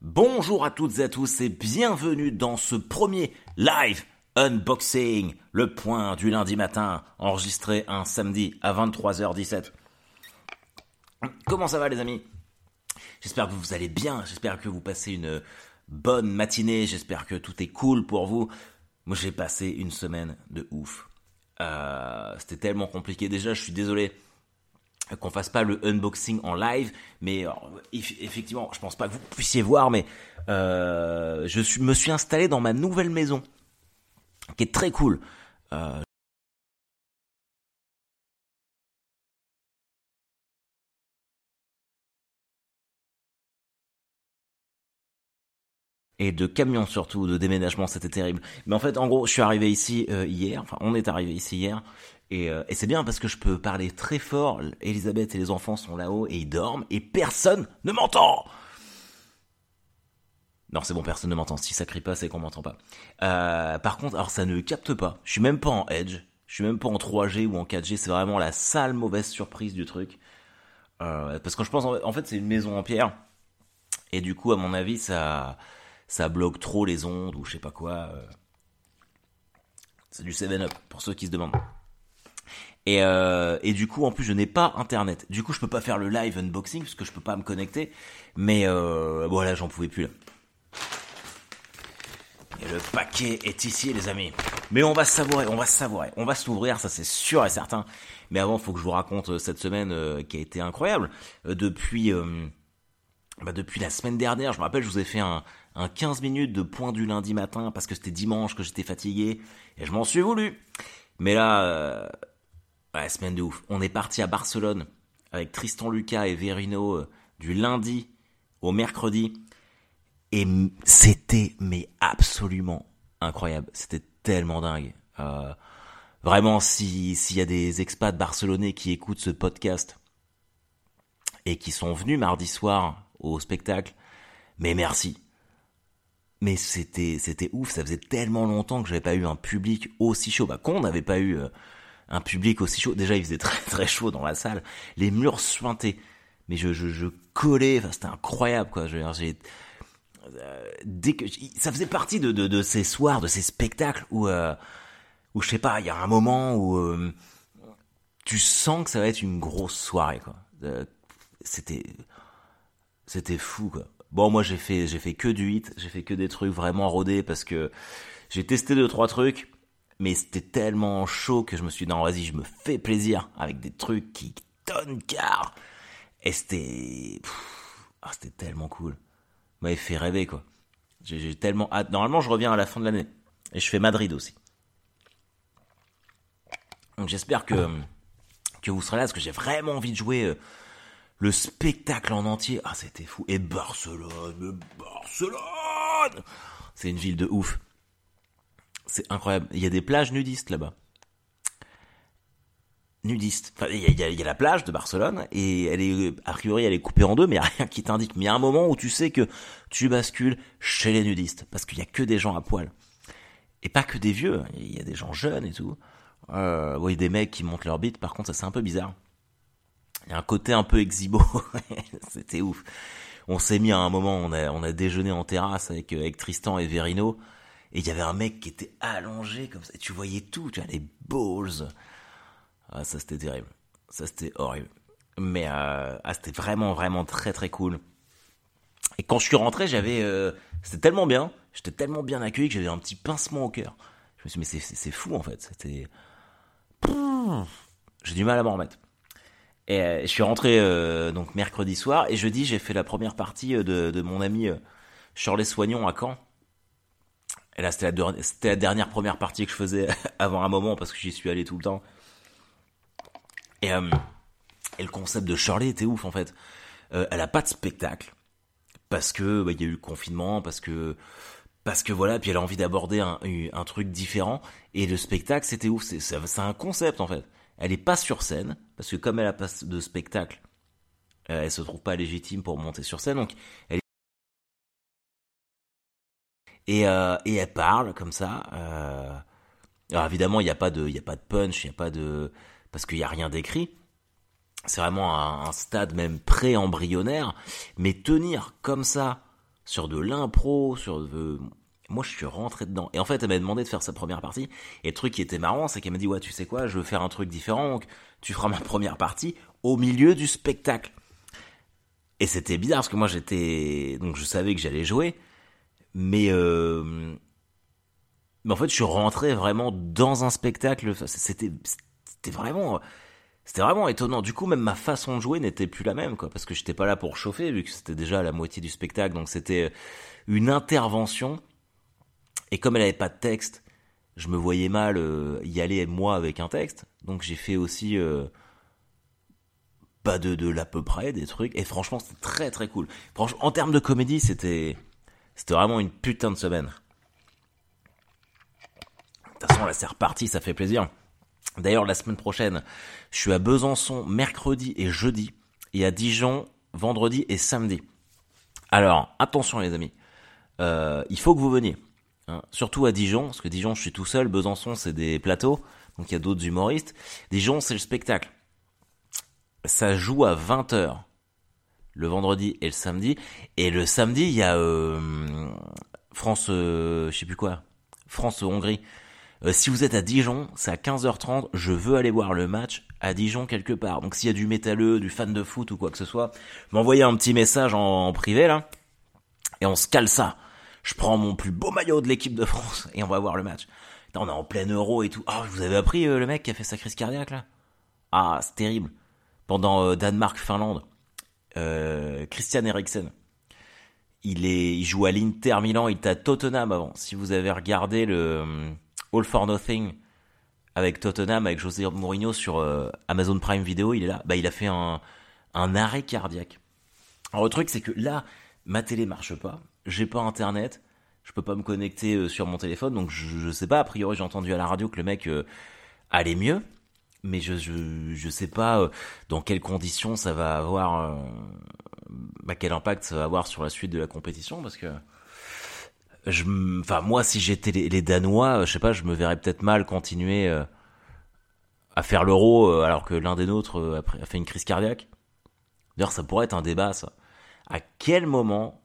Bonjour à toutes et à tous et bienvenue dans ce premier live unboxing, le point du lundi matin, enregistré un samedi à 23h17. Comment ça va les amis? J'espère que vous allez bien, j'espère que vous passez une bonne matinée, j'espère que tout est cool pour vous. Moi j'ai passé une semaine de ouf. Euh, C'était tellement compliqué déjà, je suis désolé qu'on fasse pas le unboxing en live, mais effectivement, je pense pas que vous puissiez voir, mais euh, je me suis installé dans ma nouvelle maison, qui est très cool. Euh, et de camions surtout, de déménagement, c'était terrible. Mais en fait, en gros, je suis arrivé ici euh, hier, enfin on est arrivé ici hier, et, euh, et c'est bien parce que je peux parler très fort, Elisabeth et les enfants sont là-haut et ils dorment, et personne ne m'entend non, c'est bon, personne ne m'entend. Si ça crie pas, c'est qu'on m'entend pas. Euh, par contre, alors ça ne capte pas. Je suis même pas en Edge. Je suis même pas en 3G ou en 4G. C'est vraiment la sale mauvaise surprise du truc. Euh, parce que je pense, en fait, c'est une maison en pierre. Et du coup, à mon avis, ça, ça bloque trop les ondes ou je sais pas quoi. C'est du 7-up, pour ceux qui se demandent. Et, euh, et, du coup, en plus, je n'ai pas internet. Du coup, je peux pas faire le live unboxing parce que je peux pas me connecter. Mais euh, voilà, j'en pouvais plus là. Et le paquet est ici, les amis. Mais on va savourer, on va savourer, on va s'ouvrir, ça c'est sûr et certain. Mais avant, faut que je vous raconte euh, cette semaine euh, qui a été incroyable. Euh, depuis, bah, depuis la semaine dernière, je me rappelle, je vous ai fait un, un 15 minutes de point du lundi matin parce que c'était dimanche, que j'étais fatigué, et je m'en suis voulu. Mais là, la semaine de ouf. On est parti à Barcelone avec Tristan Lucas et Verino du lundi au mercredi. Et c'était mais absolument incroyable. C'était tellement dingue. Euh, vraiment, si s'il y a des expats barcelonais qui écoutent ce podcast et qui sont venus mardi soir au spectacle, mais merci. Mais c'était c'était ouf. Ça faisait tellement longtemps que j'avais pas eu un public aussi chaud. Bah qu'on n'avait pas eu euh, un public aussi chaud. Déjà, il faisait très très chaud dans la salle. Les murs suintaient. Mais je je, je collais. Enfin, c'était incroyable quoi. J'ai euh, dès que ça faisait partie de, de, de, ces soirs, de ces spectacles où euh, où je sais pas, il y a un moment où euh, tu sens que ça va être une grosse soirée quoi. c'était c'était fou quoi. Bon moi j'ai fait j'ai fait que du hit, j'ai fait que des trucs vraiment rodés parce que j'ai testé deux trois trucs mais c'était tellement chaud que je me suis dit non vas-y je me fais plaisir avec des trucs qui tonnent car et c'était ah, c'était tellement cool m'avait fait rêver, quoi. J'ai tellement hâte. Normalement, je reviens à la fin de l'année. Et je fais Madrid aussi. Donc j'espère que, que vous serez là, parce que j'ai vraiment envie de jouer euh, le spectacle en entier. Ah, c'était fou. Et Barcelone, Barcelone C'est une ville de ouf. C'est incroyable. Il y a des plages nudistes là-bas nudiste. Enfin, il y a, la plage de Barcelone et elle est a priori elle est coupée en deux, mais il y a rien qui t'indique. Mais il y a un moment où tu sais que tu bascules chez les nudistes parce qu'il y a que des gens à poil et pas que des vieux. Il y a des gens jeunes et tout. Euh, oui, des mecs qui montent leur bite. Par contre, ça c'est un peu bizarre. Il y a un côté un peu exhibo. C'était ouf. On s'est mis à un moment, on a, déjeuné en terrasse avec, avec Tristan et Verino. Et il y avait un mec qui était allongé comme ça. Et tu voyais tout, tu as les balls. Ah, ça c'était terrible. Ça c'était horrible. Mais euh, ah, c'était vraiment, vraiment très, très cool. Et quand je suis rentré, j'avais. Euh, c'était tellement bien. J'étais tellement bien accueilli que j'avais un petit pincement au cœur. Je me suis dit, mais c'est fou en fait. C'était. J'ai du mal à m'en remettre. Et euh, je suis rentré donc mercredi soir et jeudi j'ai fait la première partie de, de mon ami Shirley Soignon à Caen. Et là c'était la, dernière première partie que je faisais avant un moment parce que j'y suis allé tout le temps. Et, euh, le concept de Shirley était ouf en fait. Euh, elle a pas de spectacle parce que bah, il y a eu le confinement, parce que parce que voilà, puis elle a envie d'aborder un, un, truc différent. Et le spectacle, c'était ouf. C'est un concept en fait. Elle est pas sur scène parce que comme elle a pas de spectacle, euh, elle se trouve pas légitime pour monter sur scène. Donc elle et, euh, et elle parle comme ça. Euh... Alors évidemment, il n'y a pas de, il a pas de punch, il a pas de, parce qu'il n'y a rien d'écrit. C'est vraiment un, stade même pré-embryonnaire, mais tenir comme ça sur de l'impro, sur de... Moi, je suis rentré dedans. Et en fait, elle m'a demandé de faire sa première partie. Et le truc qui était marrant, c'est qu'elle m'a dit, ouais, tu sais quoi, je veux faire un truc différent. Donc, tu feras ma première partie au milieu du spectacle. Et c'était bizarre parce que moi, j'étais, donc je savais que j'allais jouer, mais euh... mais en fait, je suis rentré vraiment dans un spectacle. C'était, c'était vraiment, c'était vraiment étonnant. Du coup, même ma façon de jouer n'était plus la même, quoi, parce que j'étais pas là pour chauffer, vu que c'était déjà la moitié du spectacle. Donc c'était une intervention. Et comme elle avait pas de texte, je me voyais mal euh, y aller moi avec un texte. Donc j'ai fait aussi euh, pas de de l'à peu près des trucs. Et franchement, c'était très très cool. En termes de comédie, c'était c'était vraiment une putain de semaine. De toute façon, là c'est reparti, ça fait plaisir. D'ailleurs, la semaine prochaine, je suis à Besançon mercredi et jeudi, et à Dijon vendredi et samedi. Alors, attention les amis, euh, il faut que vous veniez. Hein. Surtout à Dijon, parce que Dijon, je suis tout seul, Besançon, c'est des plateaux, donc il y a d'autres humoristes. Dijon, c'est le spectacle. Ça joue à 20h, le vendredi et le samedi. Et le samedi, il y a euh, France, euh, je sais plus quoi, France-Hongrie. Euh, si vous êtes à Dijon, c'est à 15h30, je veux aller voir le match à Dijon quelque part. Donc s'il y a du métalleux, du fan de foot ou quoi que ce soit, m'envoyez un petit message en, privé là, et on se cale ça. Je prends mon plus beau maillot de l'équipe de France et on va voir le match. on est en plein euro et tout. Ah, vous avez appris euh, le mec qui a fait sa crise cardiaque là? Ah, c'est terrible. Pendant euh, Christian Eriksen. Il joue à l'Inter Milan, il était à Tottenham avant. Si vous avez regardé le All for Nothing avec Tottenham, avec José Mourinho sur euh, Amazon Prime Video, il est là. Bah, il a fait un, arrêt cardiaque. Alors le truc c'est que là, ma télé marche pas, j'ai pas internet, je peux pas me connecter euh, sur mon téléphone, donc je, je, sais pas. A priori, j'ai entendu à la radio que le mec euh, allait mieux, mais je, je je sais pas dans quelles conditions ça va avoir, bah, quel impact ça va avoir sur la suite de la compétition, parce que je, enfin moi si j'étais les, Danois, je sais pas, je me verrais peut-être mal continuer euh, à faire l'euro euh, alors que l'un des nôtres euh, a fait une crise cardiaque. D'ailleurs, ça pourrait être un débat, ça. À quel moment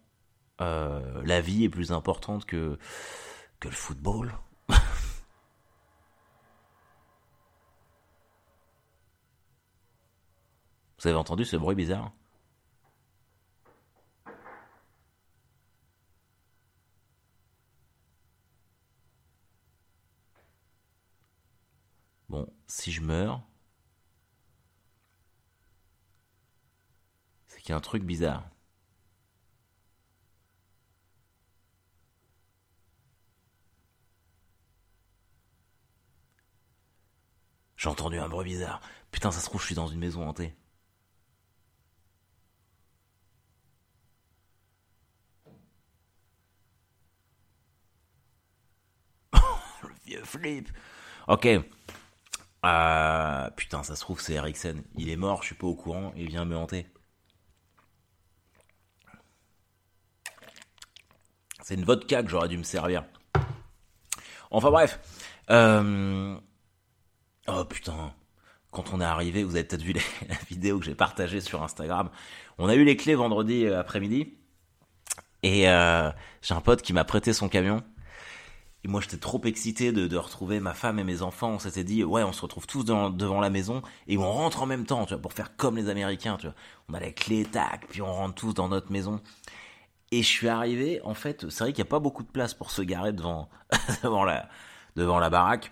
la vie est plus importante que que le football? Vous avez entendu ce bruit bizarre Bon, si je meurs, c'est qu'il y a un truc bizarre. J'ai entendu un bruit bizarre. Putain, ça se trouve, je suis dans une maison hantée. Flip. Ok. Ah putain, ça se trouve c'est Eriksen. Il est mort, je suis pas au courant, il vient me hanter. C'est une vodka que j'aurais dû me servir. Enfin bref. Euh, oh putain. Quand on est arrivé, vous avez peut-être vu la vidéo que j'ai partagée sur Instagram. On a eu les clés vendredi euh, après-midi. Et euh, j'ai un pote qui m'a prêté son camion. Et moi, j'étais trop excité de, retrouver ma femme et mes enfants. On s'était dit, ouais, on se retrouve tous devant la maison et on rentre en même temps, tu vois, pour faire comme les Américains, tu vois. On a la clé, tac, puis on rentre tous dans notre maison. Et je suis arrivé, en fait, c'est vrai qu'il n'y a pas beaucoup de place pour se garer devant, devant la, devant la baraque.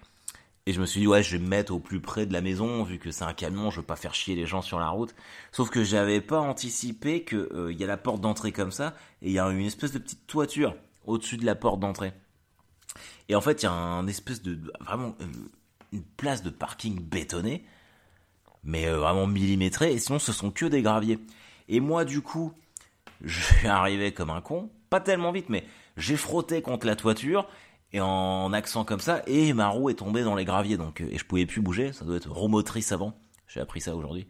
Et je me suis dit, ouais, je vais me mettre au plus près de la maison, vu que c'est un camion, je veux pas faire chier les gens sur la route. Sauf que j'avais pas anticipé qu'il euh, y a la porte d'entrée comme ça, et il y a une espèce de petite toiture au-dessus de la porte d'entrée. Et en fait, il y a un espèce de vraiment euh, une place de parking bétonnée, mais euh, vraiment millimétrée. Et sinon, ce sont que des graviers. Et moi, du coup, je suis arrivé comme un con, pas tellement vite, mais j'ai frotté contre la toiture et en accent comme ça, et ma roue est tombée dans les graviers. Donc, euh, et je pouvais plus bouger. Ça doit être roue motrice avant. J'ai appris ça aujourd'hui.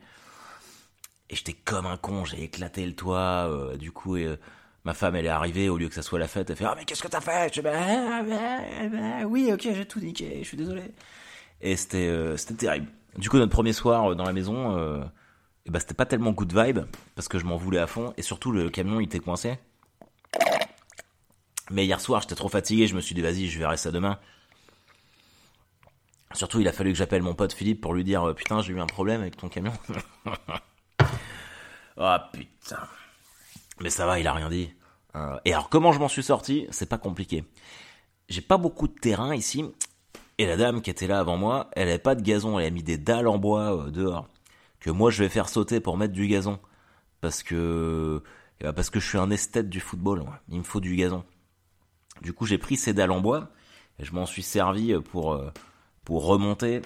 Et j'étais comme un con. J'ai éclaté le toit. du coup. Et, Ma femme, elle est arrivée, au lieu que ça soit la fête, elle fait Ah, mais qu'est-ce que t'as fait? Je dis bah, bah, bah, Oui, ok, j'ai tout niqué, je suis désolé. Et c'était euh, c'était terrible. Du coup, notre premier soir euh, dans la maison, euh, bah, c'était pas tellement good vibe, parce que je m'en voulais à fond, et surtout, le camion, il était coincé. Mais hier soir, j'étais trop fatigué, je me suis dit, vas-y, je verrai ça demain. Surtout, il a fallu que j'appelle mon pote Philippe pour lui dire, euh, putain, j'ai eu un problème avec ton camion. oh putain. Mais ça va, il a rien dit. Euh, et alors, comment je m'en suis sorti C'est pas compliqué. J'ai pas beaucoup de terrain ici. Et la dame qui était là avant moi, elle avait pas de gazon, elle a mis des dalles en bois euh, dehors. Que moi je vais faire sauter pour mettre du gazon. Parce que. Eh ben, parce que je suis un esthète du football, il me faut du gazon. Du coup, j'ai pris ces dalles en bois et je m'en suis servi pour euh, pour remonter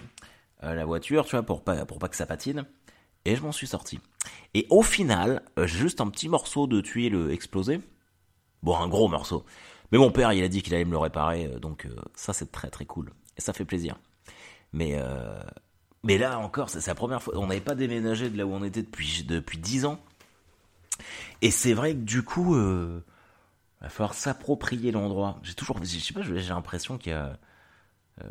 la voiture, tu vois, pour pas pour pas que ça patine. Et je m'en suis sorti. Et au final, euh, juste un petit morceau de tuile explosé. Bon, un gros morceau. Mais mon père, il a dit qu'il allait me le réparer, donc ça c'est très très cool. Et ça fait plaisir. Mais mais là encore, c'est la première fois. On n'avait pas déménagé de là où on était depuis depuis dix ans. Et c'est vrai que du coup, va falloir s'approprier l'endroit. J'ai toujours, je sais pas, j'ai l'impression qu'il y a euh,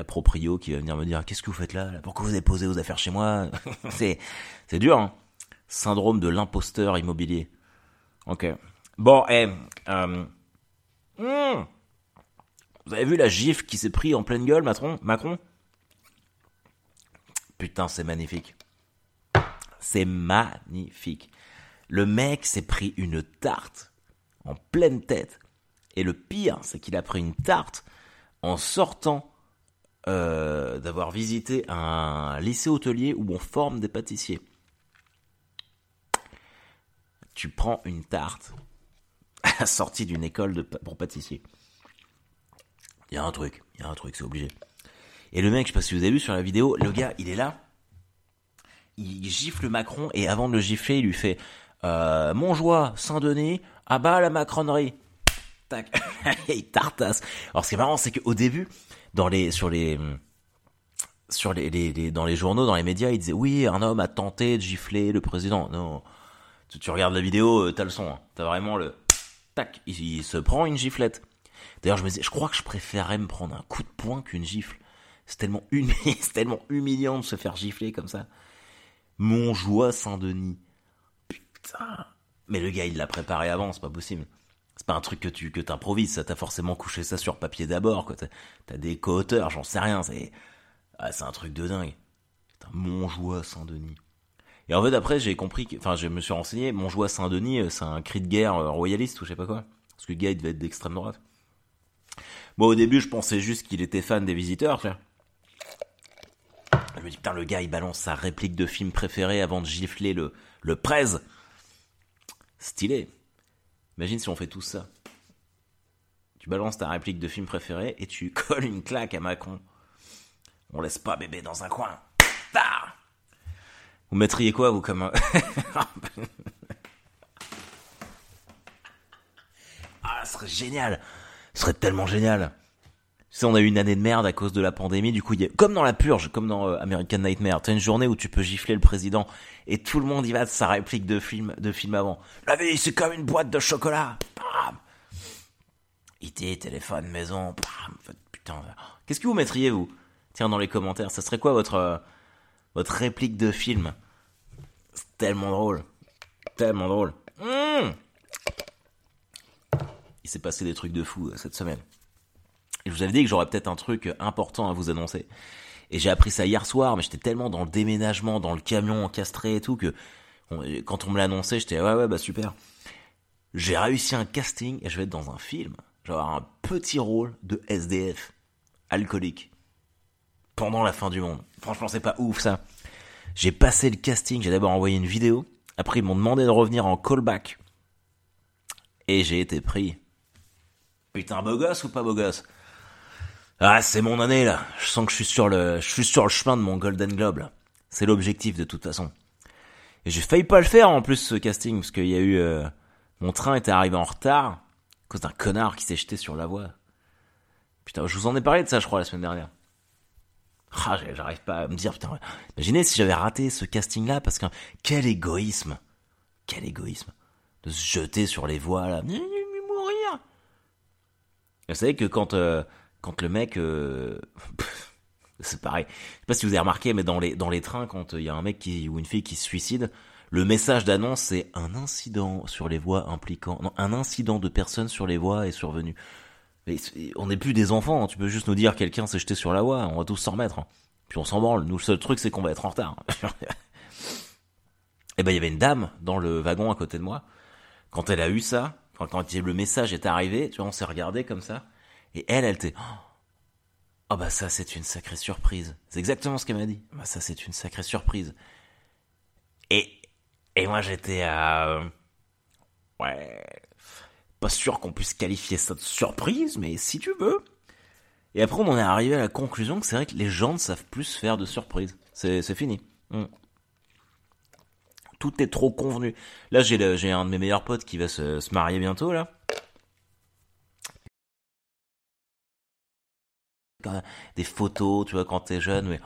la proprio qui va venir me dire qu'est-ce que vous faites là, Pourquoi vous avez posé vos affaires chez moi? C'est c'est dur. Hein Syndrome de l'imposteur immobilier. Ok. Bon, eh, euh, hmm. vous avez vu la gifle qui s'est pris en pleine gueule, Macron Macron? Putain, c'est magnifique. C'est magnifique. Le mec s'est pris une tarte en pleine tête. Et le pire, c'est qu'il a pris une tarte en sortant euh, d'avoir visité un lycée hôtelier où on forme des pâtissiers. Tu prends une tarte à sortie d'une école de, pour pâtissier. Il y a un truc, il y a un truc, c'est obligé. Et le mec, je sais pas si vous avez vu sur la vidéo, le gars, il est là, il gifle Macron et avant de le gifler, il lui fait euh, Montjoie, Saint-Denis, ah bah la macronerie. Tac. il tartasse. Alors ce qui est marrant, c'est qu'au début, dans les, sur les, sur les, dans les journaux, dans les médias, ils disaient oui, un homme a tenté de gifler le président. Non. Tu, tu regardes la vidéo, euh, t'as le son. Hein. T'as vraiment le, tac, il, se prend une giflette. D'ailleurs, je me disais, je crois que je préférerais me prendre un coup de poing qu'une gifle. C'est tellement, tellement humiliant de se faire gifler comme ça. Mon joie Saint-Denis. Putain. Mais le gars, il l'a préparé avant, c'est pas possible. C'est pas un truc que tu que t'improvises, ça t'a forcément couché ça sur papier d'abord, quoi. T'as des co-auteurs, j'en sais rien, c'est ah, c'est un truc de dingue. Putain, Saint-Denis. Et en fait, après, j'ai compris enfin, je me suis renseigné, Montjoie Saint-Denis, euh, c'est un cri de guerre euh, royaliste ou je sais pas quoi. Parce que le gars, il devait être d'extrême droite. Bon, au début, je pensais juste qu'il était fan des visiteurs, tu vois. Je me dis, putain, le gars, il balance sa réplique de film préféré avant de gifler le, le prez. Stylé. Imagine si on fait tout ça. Tu balances ta réplique de film préféré et tu colles une claque à Macron. On laisse pas bébé dans un coin. vous mettriez quoi, vous, comme un... ah, ce serait génial. Ce serait tellement génial. Sais, on a eu une année de merde à cause de la pandémie. Du coup, y a, comme dans la purge, comme dans euh, American Nightmare, t'as une journée où tu peux gifler le président et tout le monde y va de sa réplique de film, de film avant. La vie, c'est comme une boîte de chocolat. Bam. IT, téléphone, maison. Bam. Putain. Qu'est-ce que vous mettriez vous? Tiens dans les commentaires. Ça serait quoi votre euh, votre réplique de film? C'est tellement drôle, tellement drôle. Mmh. Il s'est passé des trucs de fou euh, cette semaine. Je vous avais dit que j'aurais peut-être un truc important à vous annoncer. Et j'ai appris ça hier soir, mais j'étais tellement dans le déménagement, dans le camion encastré et tout, que quand on me l'a annoncé, j'étais ouais ouais bah super. J'ai réussi un casting et je vais être dans un film. Je vais avoir un petit rôle de SDF, alcoolique, pendant la fin du monde. Franchement c'est pas ouf ça. J'ai passé le casting, j'ai d'abord envoyé une vidéo, après ils m'ont demandé de revenir en callback. Et j'ai été pris. Putain beau gosse ou pas beau gosse? Ah, c'est mon année là. Je sens que je suis sur le, je suis sur le chemin de mon Golden Globe. C'est l'objectif de toute façon. Et j'ai failli pas le faire en plus ce casting parce qu'il y a eu, euh, mon train était arrivé en retard à cause d'un connard qui s'est jeté sur la voie. Putain, je vous en ai parlé de ça, je crois, la semaine dernière. Ah, j'arrive pas à me dire, putain, imaginez si j'avais raté ce casting-là, parce que quel égoïsme, quel égoïsme, de se jeter sur les voies là, mourir. Vous savez que quand euh, quand le mec euh, c'est pareil. Je sais pas si vous avez remarqué, mais dans les dans les trains, quand il y a un mec qui ou une fille qui se suicide, Le message d'annonce, c'est un incident sur les voies impliquant, non, un incident de personnes sur les voies est survenu. On n'est plus des enfants, hein. tu peux juste nous dire quelqu'un s'est jeté sur la voie, on va tous s'en remettre. Hein. Puis on s'en branle. Nous, le seul truc, c'est qu'on va être en retard. Et ben, il y avait une dame dans le wagon à côté de moi. Quand elle a eu ça, quand, quand le message est arrivé, tu vois, on s'est regardé comme ça. Et elle, elle était, oh bah ça, c'est une sacrée surprise. C'est exactement ce qu'elle m'a dit. Bah ça, c'est une sacrée surprise. Et, et moi, j'étais à, ouais, pas sûr qu'on puisse qualifier ça de surprise, mais si tu veux. Et après, on en est arrivé à la conclusion que c'est vrai que les gens ne savent plus faire de surprises. C'est, fini. Hmm. Tout est trop convenu. Là, j'ai, j'ai un de mes meilleurs potes qui va se, se marier bientôt, là. Des photos, tu vois, quand t'es jeune, mais...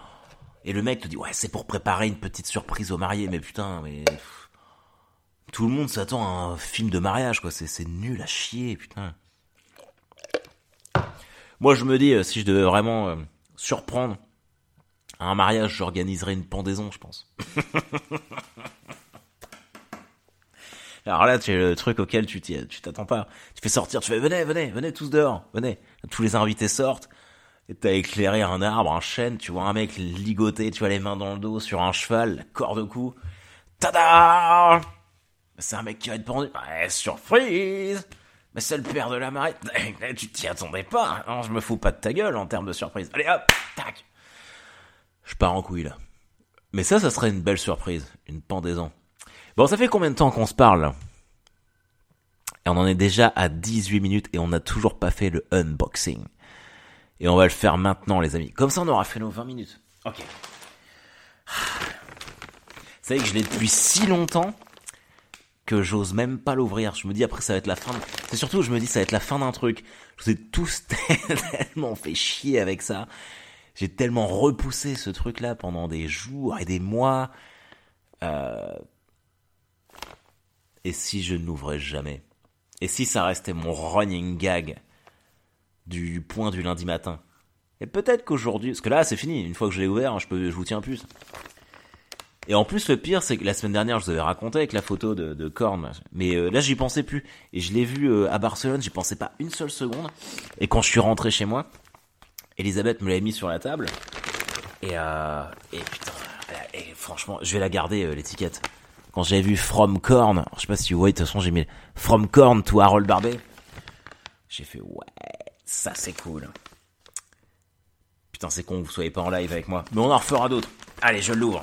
Et le mec te dit, ouais, c'est pour préparer une petite surprise au marié, mais putain, mais... Tout le monde s'attend à un film de mariage, quoi. C'est, nul à chier, putain. Moi, je me dis, euh, si je devais vraiment euh, surprendre un mariage, j'organiserais une pendaison, je pense. Alors là, c'est le truc auquel tu t'attends pas. Tu fais sortir, tu fais venez, venez, venez tous dehors, venez. Tous les invités sortent. Et t'as éclairé un arbre, un chêne, tu vois un mec ligoté, tu as les mains dans le dos sur un cheval, la corde cou. Tada C'est un mec qui va être pendu. Surprise mais c'est le père de la marée. Tu t'y attendais pas. Non, je me fous pas de ta gueule en termes de surprise. Allez hop, tac. Je pars en couille là. Mais ça, ça serait une belle surprise. Une pendaison. Bon, ça fait combien de temps qu'on se parle Et on en est déjà à 18 minutes et on n'a toujours pas fait le unboxing. Et on va le faire maintenant, les amis. Comme ça, on aura fait nos 20 minutes. Ok. Vous savez que je l'ai depuis si longtemps que j'ose même pas l'ouvrir. Je me dis après ça va être la fin. C'est surtout je me dis ça va être la fin d'un truc. Je vous ai tous tellement fait chier avec ça. J'ai tellement repoussé ce truc-là pendant des jours et des mois. Euh... Et si je n'ouvrais jamais? Et si ça restait mon running gag? Du point du lundi matin Et peut-être qu'aujourd'hui, parce que là c'est fini. Une fois que je l'ai ouvert, je peux, je vous tiens plus. Et en plus, le pire, c'est que la semaine dernière, je vous avais raconté avec la photo de, de Korn. Mais euh, là, j'y pensais plus. Et je l'ai vu euh, à Barcelone, j'y pensais pas une seule seconde. Et quand je suis rentré chez moi, Elisabeth me l'avait mis sur la table. Et, euh, et putain, et franchement, je vais la garder, l'étiquette. Quand j'avais vu From Korn, je sais pas si vous voyez, de toute façon, j'ai mis From Korn to Harold Barbet. J'ai fait, ouais, ça c'est cool. Putain, c'est con que vous soyez pas en live avec moi. Mais on en refera d'autres. Allez, je l'ouvre.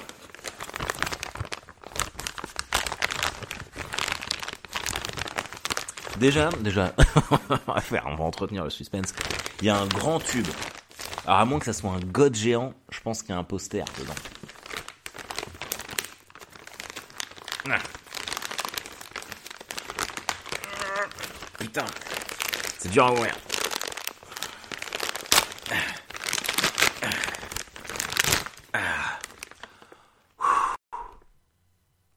Déjà, déjà, on va faire, on va entretenir le suspense. Il y a un grand tube. Alors à moins que ça soit un god géant, je pense qu'il y a un poster dedans. Ah. Putain, c'est dur à ouvrir.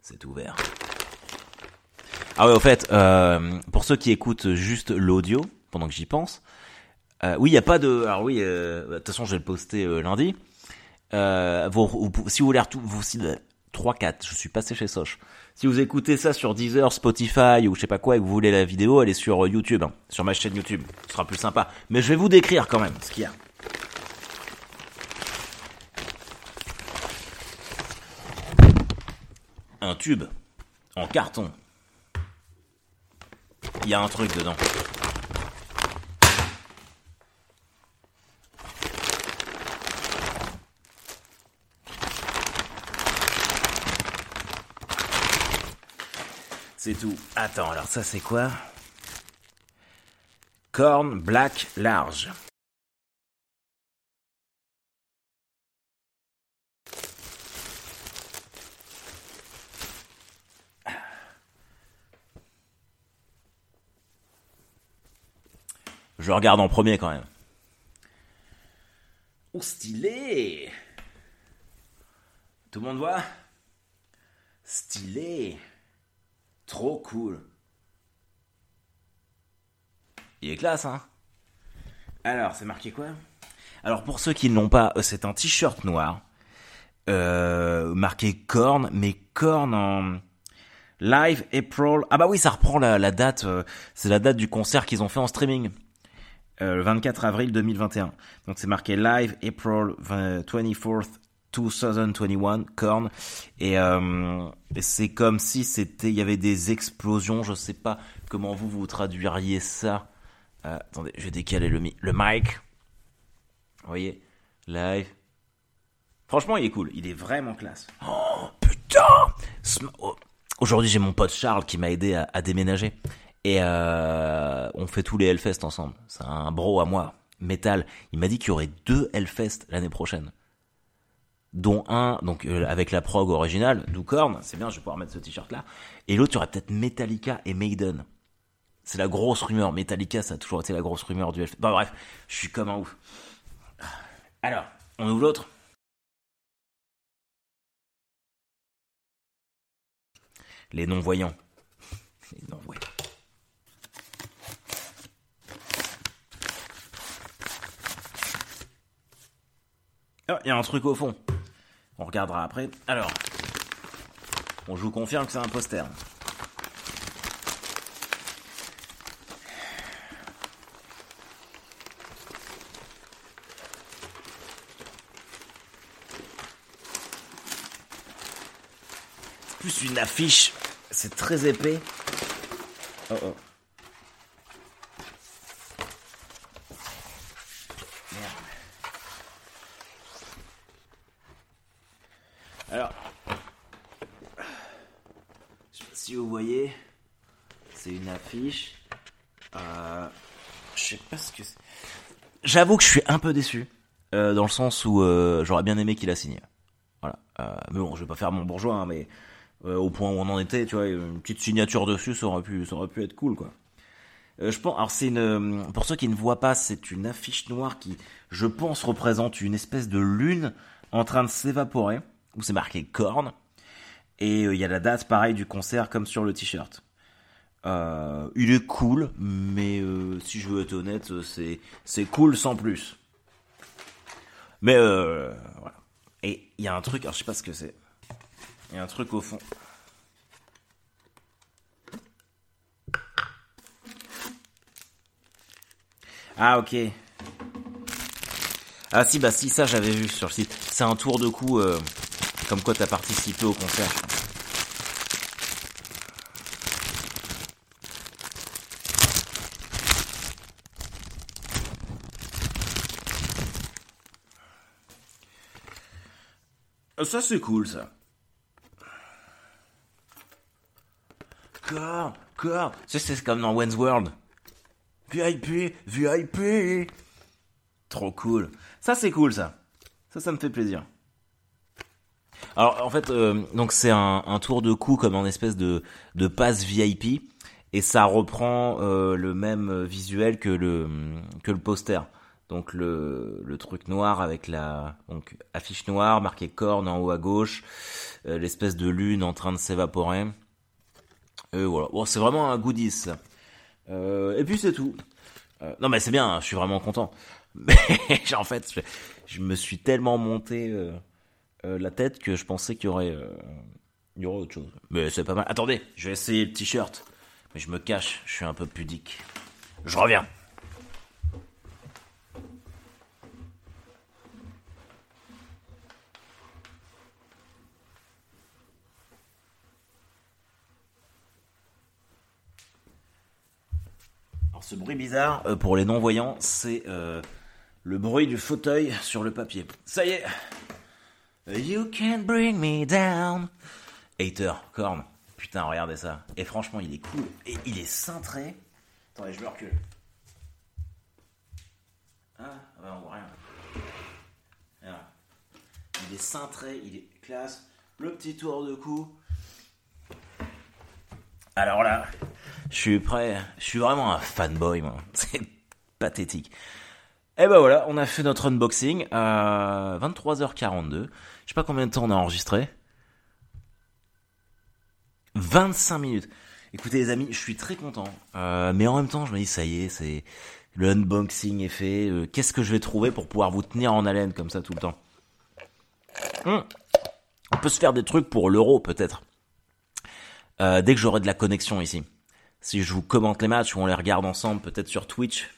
C'est ouvert. Ah ouais, au fait, euh, pour ceux qui écoutent juste l'audio, pendant que j'y pense, euh, oui, il n'y a pas de... Alors oui, euh, de toute façon, je vais le poster euh, lundi. Euh, vous, si vous voulez tout, vous, 3, 4, je suis passé chez Soch. Si vous écoutez ça sur Deezer, Spotify ou je sais pas quoi et que vous voulez la vidéo, elle est sur YouTube, hein, sur ma chaîne YouTube. Ce sera plus sympa. Mais je vais vous décrire quand même ce qu'il y a. Un tube en carton il y a un truc dedans. C'est tout. Attends, alors ça c'est quoi? Corn Black Large. Je regarde en premier quand même. Oh, stylé Tout le monde voit? Stylé Trop cool Il est classe, hein? Alors, c'est marqué quoi? Alors, pour ceux qui ne l'ont pas, euh, c'est un t-shirt noir. Euh, marqué corne, mais corne en... Live April. Ah bah oui, ça reprend la, la date. euh, c'est la date du concert qu'ils ont fait en streaming. Euh, le 24 avril 2021. Donc c'est marqué Live April 24th 2021 Korn et, euh, et c'est comme si c'était il y avait des explosions. Je sais pas comment vous vous traduiriez ça. Euh, attendez, je vais décaler le le mic. Vous voyez, live. Franchement, il est cool. Il est vraiment classe. Oh putain oh. Aujourd'hui, j'ai mon pote Charles qui m'a aidé à déménager. Et euh, on fait tous les Hellfest ensemble. C'est un bro à moi, métal. Il m'a dit qu'il y aurait deux Hellfest l'année prochaine. Dont un, donc euh, avec la prog originale, d'Ukorn, c'est bien, je vais pouvoir mettre ce t-shirt là. Et l'autre, il y aurait peut-être Metallica et Maiden. C'est la grosse rumeur. Metallica, ça a toujours été la grosse rumeur du Hellfest. Bah bref, je suis comme un ouf. Alors, on ouvre l'autre. Les non-voyants. Les non-voyants. Ah, il y a un truc au fond. On regardera après. Alors, bon, je vous confirme que c'est un poster. Plus une affiche. C'est très épais. Oh oh. Merde. Alors, je sais pas si vous voyez, c'est une affiche. Euh, je sais pas ce que c'est. J'avoue que je suis un peu déçu, euh, dans le sens où euh, j'aurais bien aimé qu'il la signe. Voilà. Euh, mais bon, je vais pas faire mon bourgeois, hein, mais au point où on en était, tu vois, une petite signature dessus, ça aurait pu, ça aurait pu être cool, quoi. Je pense, alors c'est une, pour ceux qui ne voient pas, c'est une affiche noire qui, je pense, représente une espèce de lune en train de s'évaporer, où c'est marqué corne, et il y a la date, pareil, du concert comme sur le t-shirt. Euh, il est cool, mais euh, si je veux être honnête, c'est c'est cool sans plus. Mais euh, voilà. Et il y a un truc, alors je sais pas ce que c'est. Il y a un truc au fond. Ah ok. Ah si bah si ça j'avais vu sur le site. C'est un tour de cou euh, comme quoi t'as participé au concert. Ça c'est cool ça. Corps, corps. C'est comme dans Wayne's World. VIP, VIP. Trop cool. Ça c'est cool ça. Ça ça me fait plaisir. Alors en fait, euh, donc c'est un, un tour de cou comme en espèce de de passe VIP et ça reprend euh, le même visuel que le que le poster. Donc le, truc noir avec la donc affiche noire marqué corne en haut à gauche, euh, l'espèce de lune en train de s'évaporer. Et voilà. Bon, c'est vraiment un goodies. Euh, et puis c'est tout. Euh, non mais c'est bien, hein, je suis vraiment content. Mais en fait, je, je me suis tellement monté euh, euh, la tête que je pensais qu'il y aurait euh, il y aurait autre chose. Mais c'est pas mal. Attendez, je vais essayer le t-shirt. Mais je me cache, je suis un peu pudique. Je reviens. Ce bruit bizarre, euh, pour les non-voyants, c'est euh, le bruit du fauteuil sur le papier. Ça y est You can bring me down Hater, corn. Putain, regardez ça. Et franchement, il est cool. Et il est cintré. Attendez, je me recule. Ah, ouais, on voit rien. Il est cintré, il est classe. Le petit tour de cou. Alors là, je suis prêt. Je suis vraiment un fanboy, moi. C'est pathétique. Et ben voilà, on a fait notre unboxing à 23h42. Je sais pas combien de temps on a enregistré. 25 minutes. Écoutez les amis, je suis très content. Euh, mais en même temps, je me dis ça y est, c'est le unboxing est fait. Euh, Qu'est-ce que je vais trouver pour pouvoir vous tenir en haleine comme ça tout le temps? Hum. On peut se faire des trucs pour l'euro peut-être. euh, dès que j'aurai de la connexion ici. Si je vous commente les matchs ou on les regarde ensemble, peut-être sur Twitch.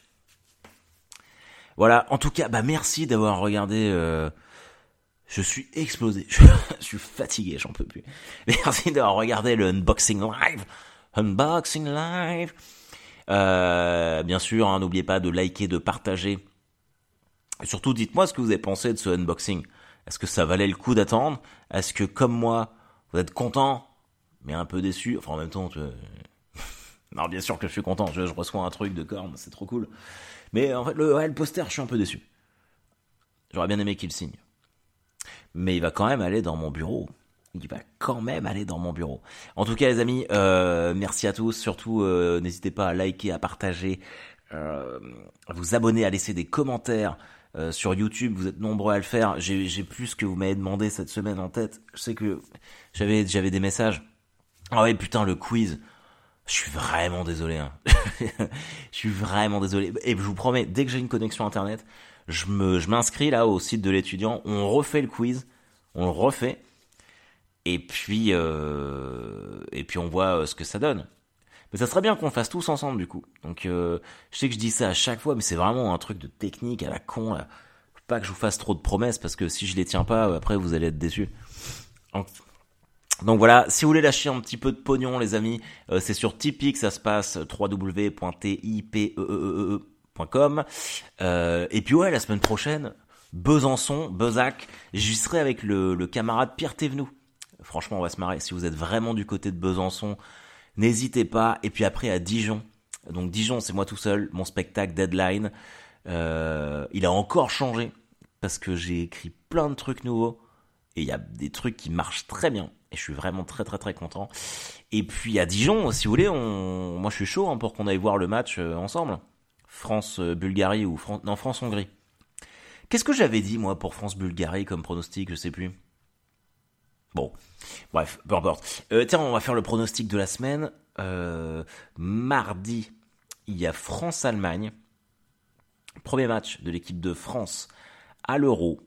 Voilà. En tout cas, bah merci d'avoir regardé. Euh, je suis explosé. Je, suis fatigué, j'en peux plus. Merci d'avoir regardé le unboxing live. Unboxing live. Euh, bien sûr, hein, n'oubliez pas de liker, de partager. Et surtout, dites-moi ce que vous avez pensé de ce unboxing. Est-ce que ça valait le coup d'attendre? Est-ce que, comme moi, vous êtes content, mais un peu déçu? Enfin, en même temps, tu... non, bien sûr que je suis content. Je, reçois un truc de corne, c'est trop cool. Mais en fait, le, poster, je suis un peu déçu. J'aurais bien aimé qu'il signe mais il va quand même aller dans mon bureau. Il va quand même aller dans mon bureau. En tout cas, les amis, euh, merci à tous. Surtout, euh, n'hésitez pas à liker, à partager, euh, à vous abonner, à laisser des commentaires sur YouTube. Vous êtes nombreux à le faire. J'ai plus que vous m'avez demandé cette semaine en tête. Je sais que j'avais j'avais des messages. Ah ouais, putain, le quiz. Je suis vraiment désolé. Hein. je suis vraiment désolé. Et je vous promets, dès que j'ai une connexion internet, je me, je m'inscris là au site de l'étudiant, on refait le quiz, on le refait, et puis, euh, et puis on voit euh, ce que ça donne. Mais ça serait bien qu'on fasse tous ensemble du coup. Donc, euh, je sais que je dis ça à chaque fois, mais c'est vraiment un truc de technique à la con. Là. Faut pas que je vous fasse trop de promesses parce que si je les tiens pas, après vous allez être déçus. Donc, voilà, si vous voulez lâcher un petit peu de pognon, les amis, euh, c'est sur Tipeee que ça se passe, www.tipeee.com. Euh, et puis ouais, la semaine prochaine, Besançon, Bezac, j'y serai avec le, camarade Pierre Thévenoud. Franchement, on va se marrer. Si vous êtes vraiment du côté de Besançon, n'hésitez pas. Et puis après à Dijon. Donc Dijon, c'est moi tout seul, mon spectacle Deadline. Euh, il a encore changé parce que j'ai écrit plein de trucs nouveaux et il y a des trucs qui marchent très bien et je suis vraiment très très très content. Et puis à Dijon, si vous voulez, moi je suis chaud hein, pour qu'on aille voir le match euh, ensemble. France-Bulgarie ou non France-Hongrie. Qu'est-ce que j'avais dit moi pour France-Bulgarie comme pronostic, je sais plus. Bon, bref, peu importe. Euh, tiens, on va faire le pronostic de la semaine. Euh, mardi, il y a France-Allemagne. Premier match de l'équipe de France à l'Euro.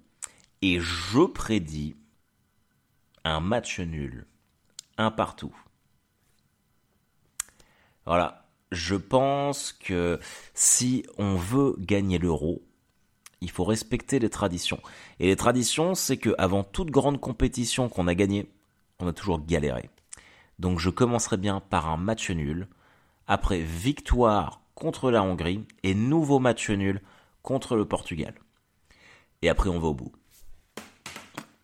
Et je prédis match nul. Un partout. Voilà je pense que si on veut gagner l'euro, il faut respecter les traditions. Et les traditions, c'est que avant toute grande compétition qu'on a gagnée, on a toujours galéré. Donc je commencerai bien par un match nul, après victoire contre la Hongrie et nouveau match nul contre le Portugal. Et après on va au bout.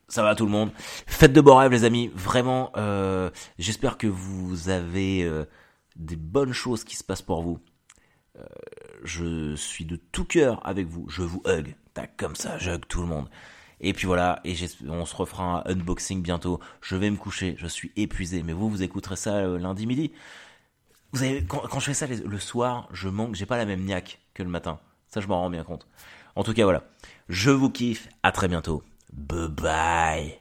Ça va tout le monde. Faites de beaux rêves les amis. Vraiment, euh, j'espère que vous avez... Euh, des bonnes choses qui se passent pour vous. Euh, je suis de tout cœur avec vous. Je vous hug. Tac, comme ça, je hug tout le monde. Et puis voilà, et on se refera un unboxing bientôt. Je vais me coucher, je suis épuisé. Mais vous, vous écouterez ça euh, lundi midi. Vous avez, quand, je fais ça le soir, je manque, j'ai pas la même niaque que le matin. Ça, je m'en rends bien compte. En tout cas, voilà. Je vous kiffe. À très bientôt. Bye bye.